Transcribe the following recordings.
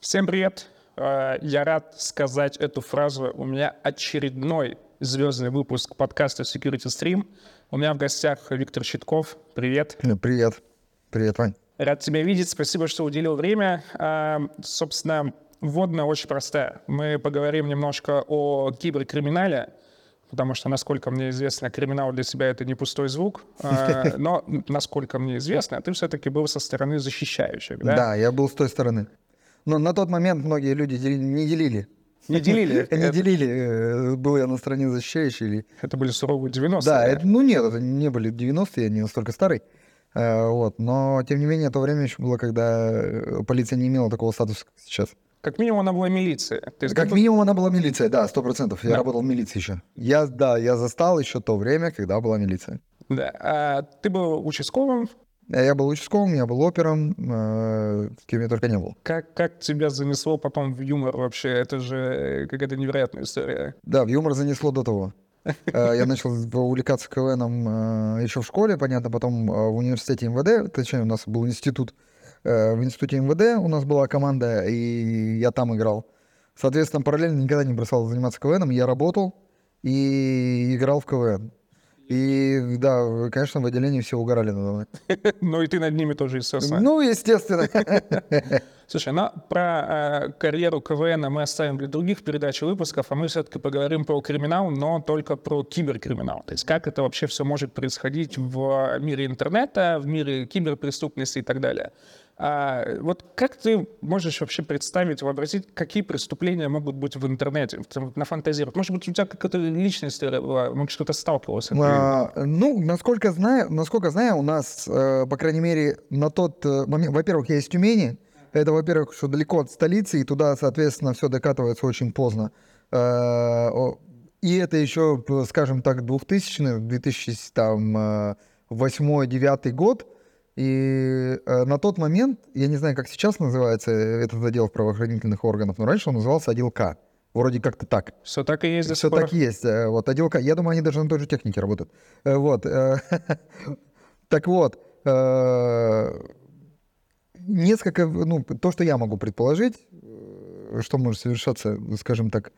Всем привет! Э, Я рад сказать эту фразу. У меня очередной звездный выпуск подкаста Security Stream. У меня в гостях Виктор Щитков. Привет. Ну, Привет. Привет, Вань. Рад тебя видеть. Спасибо, что уделил время. А, Собственно, вводная очень простая. Мы поговорим немножко о киберкриминале, потому что, насколько мне известно, криминал для себя это не пустой звук. Но, насколько мне известно, ты все-таки был со стороны защищающих, да? Да? я был с той стороны. Но на тот момент многие люди не делили. Не делили. Не делили, э, был я на стороне защищающей. Это были суровые 90-е. Да, ну нет, это не были 90-е, я не настолько старый. Э, Вот, но тем не менее, то время еще было, когда э, полиция не имела такого статуса, как сейчас. Как минимум, она была милиция. То есть Как минимум она была милиция, да, сто процентов. Я Да. работал в милиции еще. Я, да, я застал еще то время, когда была милиция. Да. А ты был участковым. Э, Я был участковым, я был опером, э, кем я только не был. Как, как тебя занесло потом в юмор вообще? Это же э, какая-то невероятная история. Да, в юмор занесло до того. Э, Я начал увлекаться КВНом еще в школе, понятно, потом э, в университете МВД, точнее, у нас был институт. Э, В институте МВД у нас была команда, и я там играл. Соответственно, параллельно никогда не бросал заниматься КВНом, я работал и играл в КВН. И да, конечно, в отделении все угорали надо мной. Ну и ты над ними тоже, естественно. Ну, естественно. Слушай, ну про э, карьеру КВН мы оставим для других передач и выпусков, а мы все-таки поговорим про криминал, но только про киберкриминал. То есть как это вообще все может происходить в мире интернета, в мире киберпреступности и так далее. А, вот как ты можешь вообще представить, вообразить, какие преступления могут быть в интернете, нафантазировать? Может быть, у тебя какая-то личная история была, может, что-то сталкивался? ты- А, Ну, насколько знаю, насколько знаю, у нас, э, по крайней мере, на тот э, момент, во-первых, я из Тюмени. Это, во-первых, что далеко от столицы, и туда, соответственно, все докатывается очень поздно. Э, И это еще, скажем так, 2000 2008-2009 год. И э, на тот момент, я не знаю, как сейчас называется этот отдел правоохранительных органов, но раньше он назывался отдел К. Вроде как-то так. Все так и есть Все так и есть. э, Вот, отдел К. Я думаю, они даже на той же технике работают. Э, Вот. Так вот. Несколько, ну, то, что я могу предположить, что может совершаться, скажем так,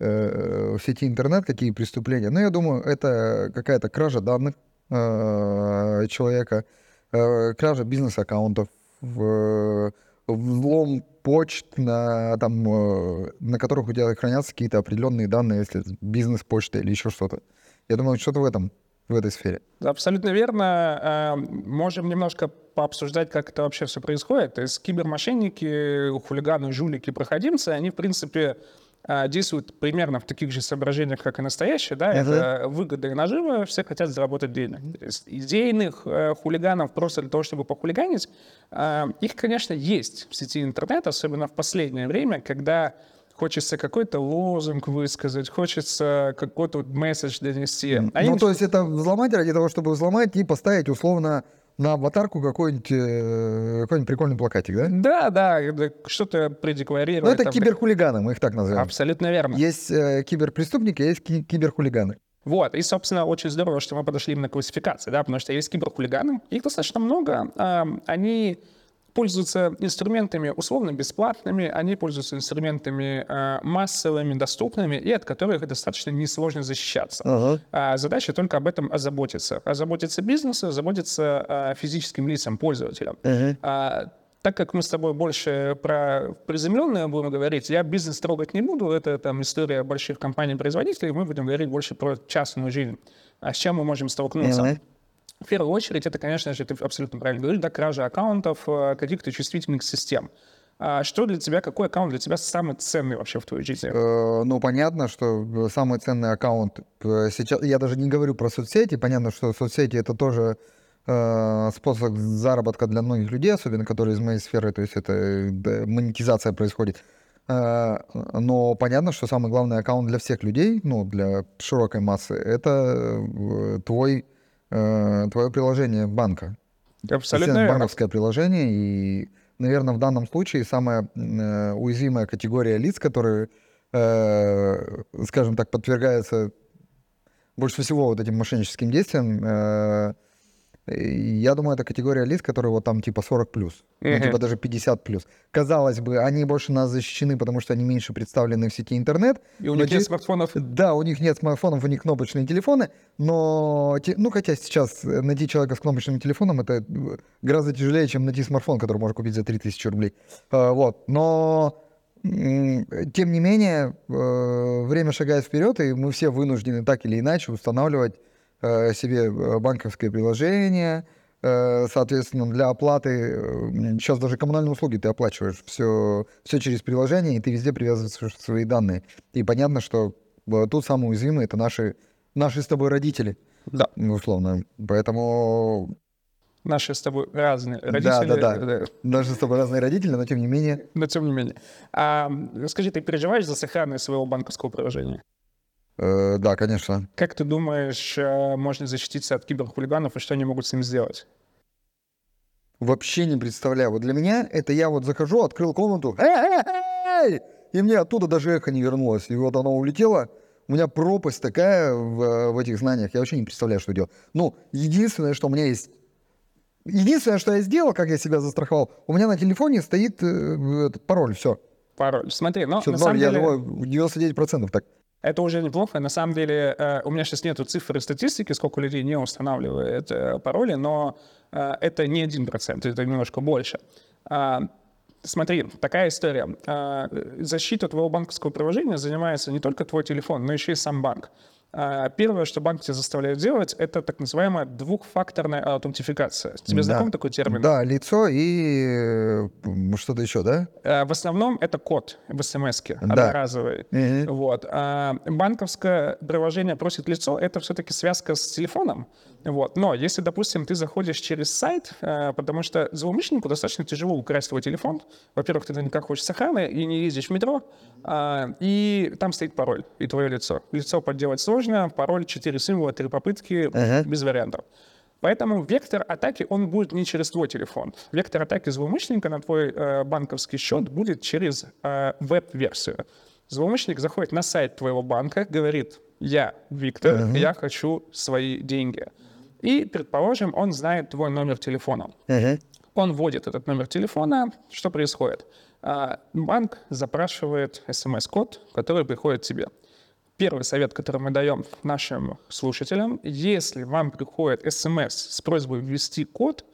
в сети интернет, какие преступления. Но я думаю, это какая-то кража данных человека, кража бизнес-аккаунтов, в- взлом почт, на, там, э, на которых у тебя хранятся какие-то определенные данные, если бизнес-почта или еще что-то. Я думаю, что-то в этом, в этой сфере. Абсолютно верно. Можем немножко пообсуждать, как это вообще все происходит. То есть кибермошенники, хулиганы, жулики, проходимцы, они, в принципе, действуют примерно в таких же соображениях, как и настоящие. Да? Это выгода и нажива, все хотят заработать денег. То есть идейных э, хулиганов просто для того, чтобы похулиганить, а, их, конечно, есть в сети интернет, особенно в последнее время, когда хочется какой-то лозунг высказать, хочется какой-то месседж донести. Они ну, то есть это взломать ради того, чтобы взломать и поставить условно на аватарку какой-нибудь, э, какой-нибудь прикольный плакатик, да? Да, да, это что-то Ну, предекларировать. это там. киберхулиганы, мы их так называем. Абсолютно верно. Есть э, киберпреступники, а есть ки- киберхулиганы. Вот, и, собственно, очень здорово, что мы подошли именно к классификации, да, потому что есть киберхулиганы, их достаточно много, а, они пользуются инструментами условно бесплатными, они пользуются инструментами а, массовыми, доступными, и от которых достаточно несложно защищаться. Ага. А задача только об этом озаботиться. Озаботиться бизнесу, озаботиться а, физическим лицам, пользователям. А, так как мы с тобой больше про приземленное будем говорить, я бизнес трогать не буду, это там история больших компаний-производителей, мы будем говорить больше про частную жизнь. А с чем мы можем столкнуться? Мгм. В первую очередь, это, конечно же, ты абсолютно правильно говоришь, да, кража аккаунтов э, каких-то чувствительных систем. А что для тебя, какой аккаунт для тебя самый ценный вообще в твоей жизни? Э, Ну, понятно, что э, самый ценный аккаунт сейчас... Я даже не говорю про соцсети. Понятно, что соцсети — это тоже способ заработка для многих людей, особенно которые из моей сферы, то есть это монетизация происходит. Но понятно, что самый главный аккаунт для всех людей, ну, для широкой массы, это твой, э, твое приложение банка. Абсолютно верно. банковское приложение. И, наверное, в данном случае самая э, уязвимая категория лиц, которые, э, скажем так, подвергаются больше всего вот этим мошенническим действиям, э, Я думаю, это категория лиц, которые вот там типа 40 плюс, ну, типа даже 50 плюс. Казалось бы, они больше нас защищены, потому что они меньше представлены в сети интернет. И у них нет смартфонов. Да, у них нет смартфонов, у них кнопочные телефоны, но, ну, хотя сейчас э, найти человека с кнопочным телефоном это э, гораздо тяжелее, чем найти смартфон, который можно купить за 3000 рублей. А, Вот, но тем не менее, э, время шагает вперед, и мы все вынуждены так или иначе устанавливать э, себе э, банковское приложение, э, соответственно, для оплаты, сейчас даже коммунальные услуги ты оплачиваешь все, все через приложение, и ты везде привязываешь свои данные. И понятно, что э, тут самые уязвимые это наши, наши с тобой родители, Да. условно. Поэтому Наши с тобой разные Да, родители. да, да. наши с тобой разные родители, но тем не менее. Но тем не менее. А, скажи, ты переживаешь за сохранность своего банковского приложения? Э, да, конечно. Как ты думаешь, э, можно защититься от киберхулиганов и что они могут с ним сделать? Вообще не представляю. Вот для меня это я вот захожу, открыл комнату, и мне оттуда даже эхо не вернулось. И вот оно улетело. У меня пропасть такая в, в этих знаниях. Я вообще не представляю, что делать. Ну, единственное, что у меня есть... Единственное, что я сделал, как я себя застраховал, у меня на телефоне стоит э, этот пароль, все. Пароль. Смотри, но Все, на самом я деле думаю, 99% так. Это уже неплохо. На самом деле э, у меня сейчас нету цифр и статистики, сколько людей не устанавливает э, пароли, но э, это не один процент, это немножко больше. А, Смотри, такая история. Защита твоего банковского приложения занимается не только твой телефон, но еще и сам банк. А, Первое, что банк тебя заставляет делать, это так называемая двухфакторная аутентификация. Тебе Да. знаком такой термин? Да, лицо и э, м, что-то еще, да? Э, В основном это код в смс Да. одноразовый. Мгм. Вот. А банковское приложение просит лицо, это все-таки связка с телефоном. Вот. Но если, допустим, ты заходишь через сайт, э, потому что злоумышленнику достаточно тяжело украсть твой телефон. Во-первых, ты наверняка хочешь охраны и не ездишь в метро, а, и там стоит пароль и твое лицо. Лицо подделать сложно, пароль 4 символа, 3 попытки, Ага. без вариантов. Поэтому вектор атаки, он будет не через твой телефон. Вектор атаки злоумышленника на твой э, банковский счет будет через э, веб-версию. Злоумышленник заходит на сайт твоего банка, говорит, я Виктор, я хочу свои деньги. И, предположим, он знает твой номер телефона. Ага. Он вводит этот номер телефона. Что происходит? А, Банк запрашивает смс-код, который приходит тебе. Первый совет, который мы даем нашим слушателям, если вам приходит смс с просьбой ввести код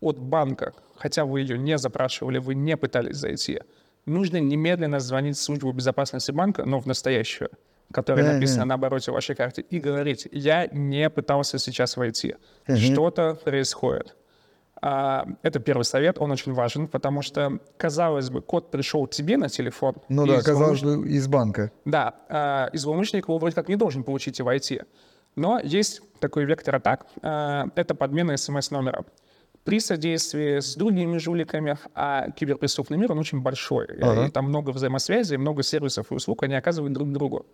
от банка, хотя вы ее не запрашивали, вы не пытались зайти, нужно немедленно звонить в службу безопасности банка, но в настоящую, которая Мгм. написана на обороте вашей карты, и говорить, я не пытался сейчас войти, что-то происходит. А, Это первый совет, он очень важен, потому что, казалось бы, код пришел тебе на телефон. Ну да, казалось бы, из банка. Да, а, и злоумышленник его вроде как не должен получить и войти. Но есть такой вектор атак, а, это подмена смс-номера. При содействии с другими жуликами, а киберпреступный мир, он очень большой. и Ага. там много взаимосвязи, много сервисов и услуг они оказывают друг другу.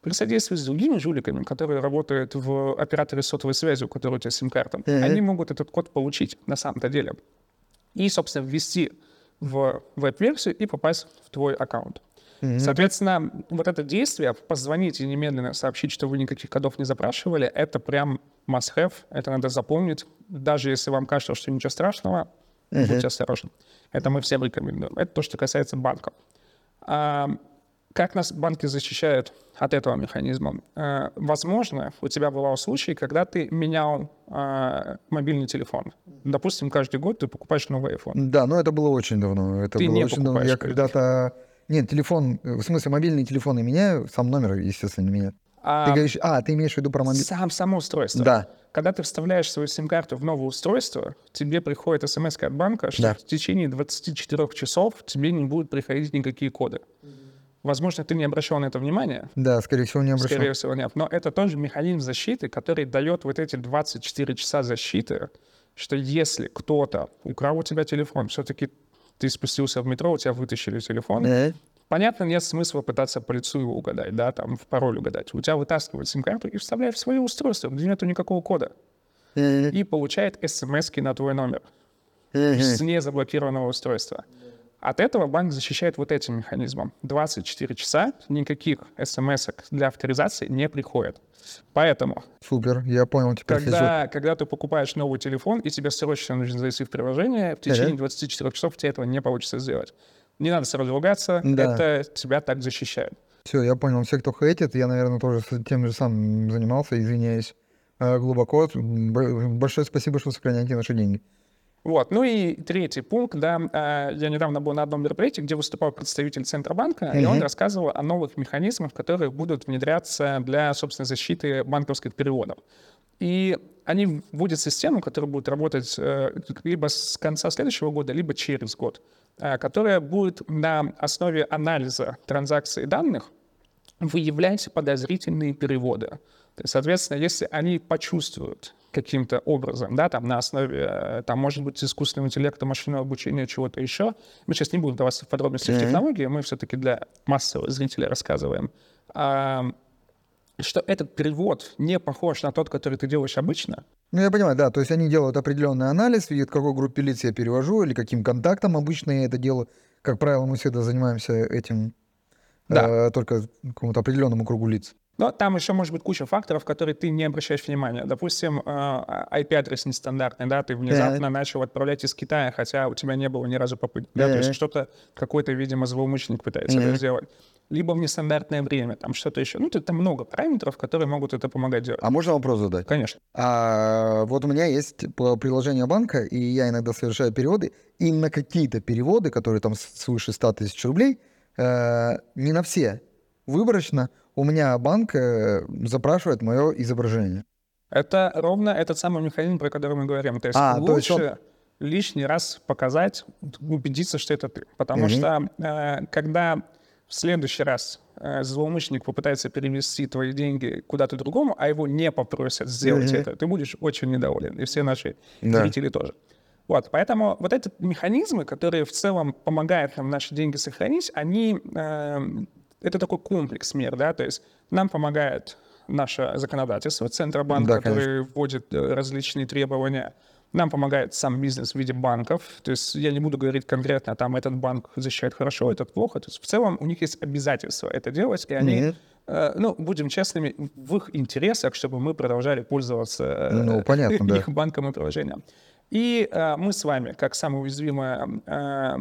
При содействии с другими жуликами, которые работают в операторе сотовой связи, у которого у тебя сим-карта, Мгм. они могут этот код получить на самом-то деле. И, собственно, ввести в веб-версию и попасть в твой аккаунт. Соответственно, вот это действие, позвонить и немедленно сообщить, что вы никаких кодов не запрашивали, это прям must-have, это надо запомнить. Даже если вам кажется, что ничего страшного, будьте осторожны. Это мы всем рекомендуем. Это то, что касается банков. А, как нас банки защищают от этого механизма? А, возможно, у тебя бывал случай, когда ты менял а, мобильный телефон. Допустим, каждый год ты покупаешь новый iPhone. Да, но это было очень давно. Это Ты было не очень давно. покупаешь Я кредит. когда-то... Нет, телефон, э, в смысле, мобильный телефон я меняю, сам номер, естественно, меняю. А, Ты говоришь, а, ты имеешь в виду про мобильный... Сам, само устройство. Да. Когда ты вставляешь свою сим-карту в новое устройство, тебе приходит смс от банка, что Да. в течение 24 часов тебе не будут приходить никакие коды. Возможно, ты не обращал на это внимания, Да, скорее всего, не обращал. скорее всего, нет. Но это тоже механизм защиты, который дает вот эти 24 часа защиты, что если кто-то украл у тебя телефон, все-таки ты спустился в метро, у тебя вытащили телефон, Понятно, нет смысла пытаться по лицу его угадать, да, там в пароль угадать. У тебя вытаскивают сим-карту и вставляют в свое устройство, где нету никакого кода. И получает смс на твой номер с незаблокированного устройства. От этого банк защищает вот этим механизмом. 24 часа никаких смс для авторизации не приходит. Поэтому... Супер, я понял теперь. Когда, когда ты покупаешь новый телефон, и тебе срочно нужно зайти в приложение, в течение 24 часов тебе этого не получится сделать. Не надо сразу ругаться, да. это тебя так защищает. Все, я понял. Все, кто хейтит, я, наверное, тоже тем же самым занимался, извиняюсь э, глубоко. Большое спасибо, что сохраняете наши деньги. Вот. Ну и третий пункт, да, э, я недавно был на одном мероприятии, где выступал представитель Центробанка, mm-hmm. и он рассказывал о новых механизмах, которые будут внедряться для, собственно, защиты банковских переводов. И они вводят систему, которая будет работать э, либо с конца следующего года, либо через год, которая будет на основе анализа транзакций данных выявлять подозрительные переводы. Соответственно, если они почувствуют каким-то образом, да, там на основе, э, там, может быть, искусственного интеллекта, машинного обучения, чего-то еще. Мы сейчас не будем даваться в подробности mm-hmm. в технологии, мы все-таки для массового зрителя рассказываем. А, что этот перевод не похож на тот, который ты делаешь обычно. Ну, я понимаю, да, то есть они делают определенный анализ, видят, какой группе лиц я перевожу, или каким контактом обычно я это делаю. Как правило, мы всегда занимаемся этим да. э, только какому-то определенному кругу лиц. Но там еще может быть куча факторов, которые ты не обращаешь внимания. Допустим, э, IP-адрес нестандартный, да, ты внезапно yeah. начал отправлять из Китая, хотя у тебя не было ни разу попытки. Yeah. Да, то есть что-то, какой-то, видимо, злоумышленник пытается yeah. это сделать. Либо в нестандартное время, там что-то еще. Ну, там много параметров, которые могут это помогать делать. А можно вопрос задать? Конечно. А, вот у меня есть приложение банка, и я иногда совершаю переводы, и на какие-то переводы, которые там свыше 100 тысяч рублей, э, не на все, выборочно у меня банк э, запрашивает мое изображение. Это ровно этот самый механизм, про который мы говорим. То есть а, лучше то есть он... лишний раз показать, убедиться, что это ты. Потому угу. что э, когда в следующий раз э, злоумышленник попытается перевести твои деньги куда-то другому, а его не попросят сделать угу. это, ты будешь очень недоволен. И все наши да. зрители тоже. Вот, поэтому вот эти механизмы, которые в целом помогают нам наши деньги сохранить, они э, это такой комплекс мер, да, то есть нам помогает наше законодательство, Центробанк, да, который конечно. вводит э, различные требования. Нам помогает сам бизнес в виде банков. То есть я не буду говорить конкретно, там этот банк защищает хорошо, этот плохо. То есть в целом у них есть обязательство это делать, и они, э, ну, будем честными, в их интересах, чтобы мы продолжали пользоваться э, ну, понятно, их да. банком и приложением. И э, мы с вами, как самое уязвимое э,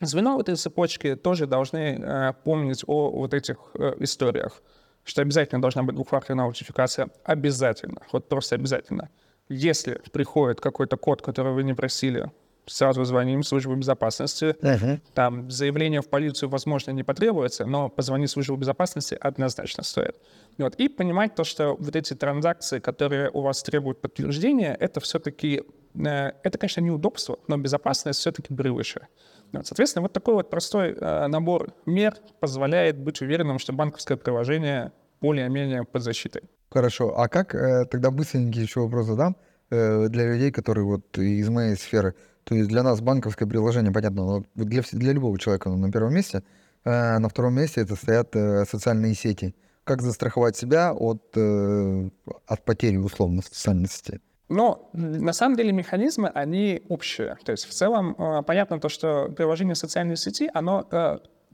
звено в этой цепочке тоже должны э, помнить о вот этих э, историях, что обязательно должна быть двухфакторная аутентификация. Обязательно, вот просто обязательно. Если приходит какой-то код, который вы не просили, сразу звоним в службу безопасности. Uh-huh. Там заявление в полицию, возможно, не потребуется, но позвонить в службу безопасности однозначно стоит. Вот. И понимать то, что вот эти транзакции, которые у вас требуют подтверждения, это все-таки, э, это, конечно, неудобство, но безопасность все-таки превыше. Вот, соответственно, вот такой вот простой э, набор мер позволяет быть уверенным, что банковское приложение более-менее под защитой. Хорошо. А как э, тогда быстренький еще вопрос задам э, для людей, которые вот из моей сферы. То есть для нас банковское приложение, понятно, но для, для любого человека оно на первом месте. Э, на втором месте это стоят э, социальные сети. Как застраховать себя от, от потери условно социальной сети? Но на самом деле механизмы, они общие. То есть в целом понятно то, что приложение социальной сети, оно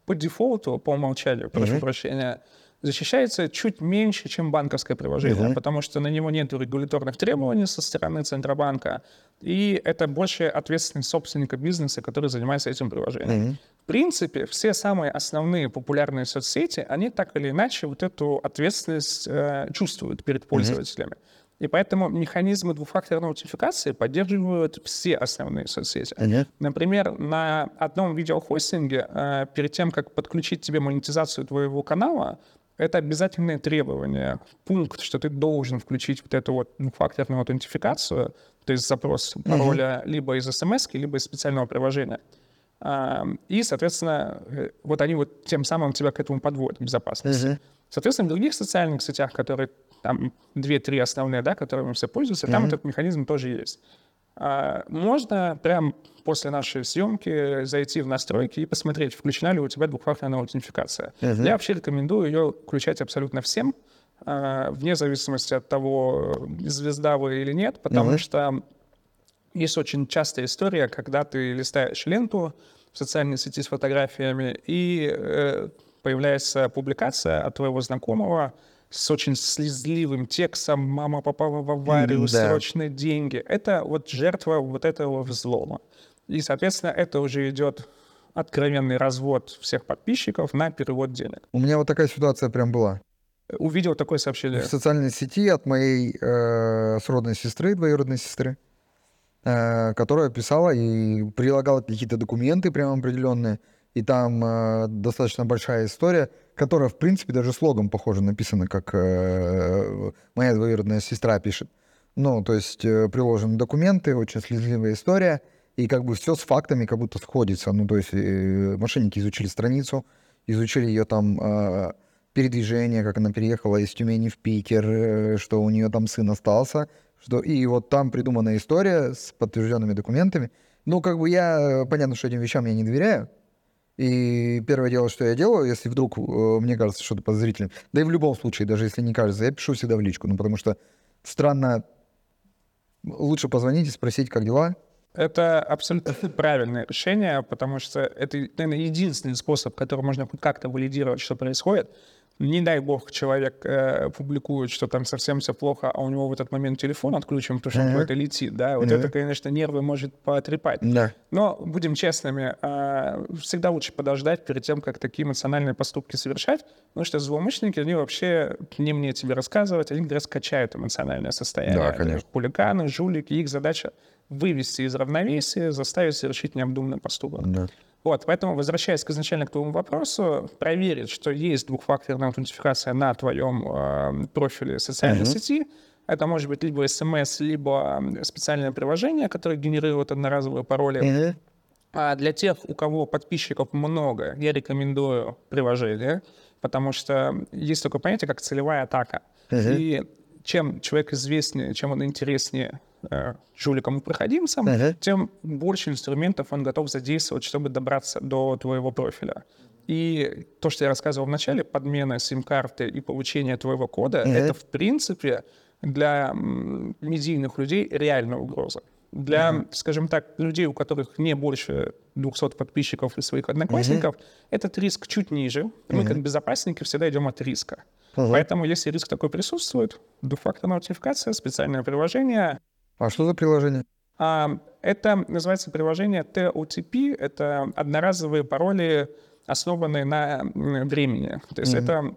по дефолту, по умолчанию, прошу mm-hmm. прощения, защищается чуть меньше, чем банковское приложение, mm-hmm. потому что на него нет регуляторных требований со стороны Центробанка, и это больше ответственность собственника бизнеса, который занимается этим приложением. Mm-hmm. В принципе, все самые основные популярные соцсети, они так или иначе вот эту ответственность э, чувствуют перед пользователями. Mm-hmm. И поэтому механизмы двухфакторной аутентификации поддерживают все основные соцсети. Ага. Например, на одном видеохостинге, э, перед тем, как подключить тебе монетизацию твоего канала, это обязательное требование, пункт, что ты должен включить вот эту вот двухфакторную аутентификацию, то есть запрос пароля uh либо из смс, либо из специального приложения. И, соответственно, э, вот они вот тем самым тебя к этому подводят, безопасности. uh Соответственно, в других социальных сетях, которые там две-три основные, да, которыми все пользуются, mm-hmm. там этот механизм тоже есть. А, можно прям после нашей съемки зайти в настройки и посмотреть, включена ли у тебя двухфакторная аутентификация. Mm-hmm. Я вообще рекомендую ее включать абсолютно всем, а, вне зависимости от того, звезда вы или нет, потому mm-hmm. что есть очень частая история, когда ты листаешь ленту, в социальной сети с фотографиями, и э, появляется публикация от твоего знакомого с очень слезливым текстом «Мама попала в аварию, да. срочные деньги». Это вот жертва вот этого взлома. И, соответственно, это уже идет откровенный развод всех подписчиков на перевод денег. У меня вот такая ситуация прям была. Увидел такое сообщение. В социальной сети от моей э, сродной сестры, двоюродной сестры, э, которая писала и прилагала какие-то документы прям определенные. И там э, достаточно большая история, которая, в принципе, даже слогом, похоже, написана, как э, моя двоюродная сестра пишет. Ну, то есть э, приложены документы, очень слезливая история, и как бы все с фактами как будто сходится. Ну, то есть э, мошенники изучили страницу, изучили ее там э, передвижение, как она переехала из Тюмени в Питер, э, что у нее там сын остался, что и вот там придумана история с подтвержденными документами. Ну, как бы я, э, понятно, что этим вещам я не доверяю, и первое дело, что я делаю, если вдруг э, мне кажется что-то подозрительным, да и в любом случае, даже если не кажется, я пишу всегда в личку, ну, потому что странно, лучше позвонить и спросить, как дела, Это абсолютно правильное решение, потому что это, наверное, единственный способ, которым можно хоть как-то валидировать, что происходит. Не дай бог, человек э, публикует, что там совсем все плохо, а у него в этот момент телефон отключен, потому что он Ага. куда-то летит, да, вот Да. это, конечно, нервы может потрепать. Да. Но будем честными, а, всегда лучше подождать перед тем, как такие эмоциональные поступки совершать, потому что злоумышленники, они вообще не мне тебе рассказывать, они как раз качают эмоциональное состояние. Да, конечно. Хулиганы, жулики, их задача вывести из равновесия, заставить совершить необдуманный поступок. Да. Вот, поэтому, возвращаясь к изначально к твоему вопросу, проверить, что есть двухфакторная аутентификация на твоем э, профиле социальной Мгм. сети. Это может быть либо смс, либо м, специальное приложение, которое генерирует одноразовые пароли. Мгм. А для тех, у кого подписчиков много, я рекомендую приложение, потому что есть такое понятие, как целевая атака. Мгм. И чем человек известнее, чем он интереснее э, жуликам и проходимцам, Мгм. тем больше инструментов он готов задействовать, чтобы добраться до твоего профиля. И то, что я рассказывал в начале, подмена сим-карты и получение твоего кода, Мгм. это, в принципе, для медийных людей реальная угроза. Для, скажем так, людей, у которых не больше 200 подписчиков и своих одноклассников, этот риск чуть ниже. Мы, как безопасники, всегда идем от риска. Поэтому, если риск такой присутствует, двухфакторная аутентификация, специальное приложение, А что за приложение? а, это называется приложение TOTP. Это одноразовые пароли, основанные на времени. То есть это,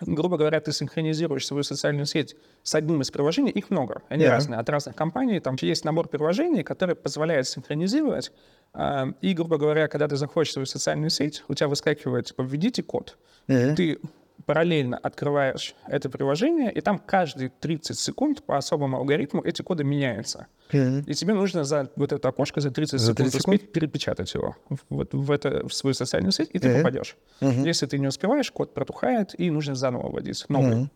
грубо говоря, ты синхронизируешь свою социальную сеть с одним из приложений. Их много, они Да. разные, от разных компаний. Там есть набор приложений, который позволяет синхронизировать. А, И, грубо говоря, когда ты заходишь в свою социальную сеть, у тебя выскакивает, типа, введите код. Мгм. Ты параллельно открываешь это приложение, и там каждые 30 секунд по особому алгоритму эти коды меняются. Мгм. И тебе нужно за вот это окошко за 30 За секунд 30 секунд? успеть перепечатать его вот в, это, в свою социальную сеть, и ты Мгм. попадешь. Мгм. Если ты не успеваешь, код протухает, и нужно заново вводить новый. Мгм.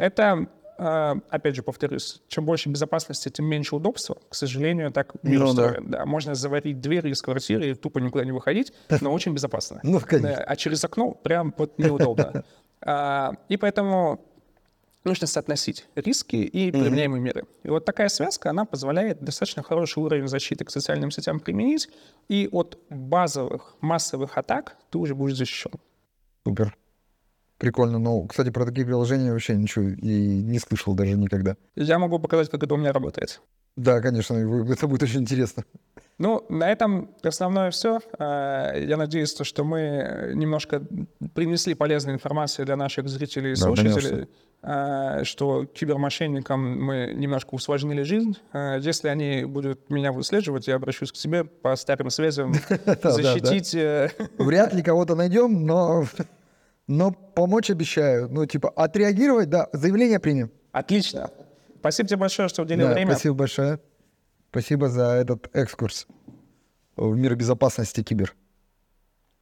Это, э, опять же, повторюсь, чем больше безопасности, тем меньше удобства. К сожалению, так мир Ну да. Да, можно заварить дверь из квартиры и тупо никуда не выходить, но очень безопасно. Ну, конечно. Да, а через окно прям вот неудобно. А, И поэтому нужно соотносить риски и применяемые меры. И вот такая связка, она позволяет достаточно хороший уровень защиты к социальным сетям применить, и от базовых массовых атак ты уже будешь защищен. Супер. Прикольно. Ну, кстати, про такие приложения вообще ничего и не слышал даже никогда. Я могу показать, как это у меня работает. Да, конечно, это будет очень интересно. Ну, на этом основное все. Я надеюсь, то, что мы немножко принесли полезную информацию для наших зрителей и Да, слушателей, а, что кибермошенникам мы немножко усложнили жизнь. А, Если они будут меня выслеживать, я обращусь к себе по старым связям да. защитить. э, Вряд ли кого-то найдем, но, но помочь обещаю. Ну, типа, отреагировать, да, заявление примем. Отлично. Спасибо тебе большое, что уделил Да, время. Спасибо большое. Спасибо за этот экскурс в мир безопасности кибер.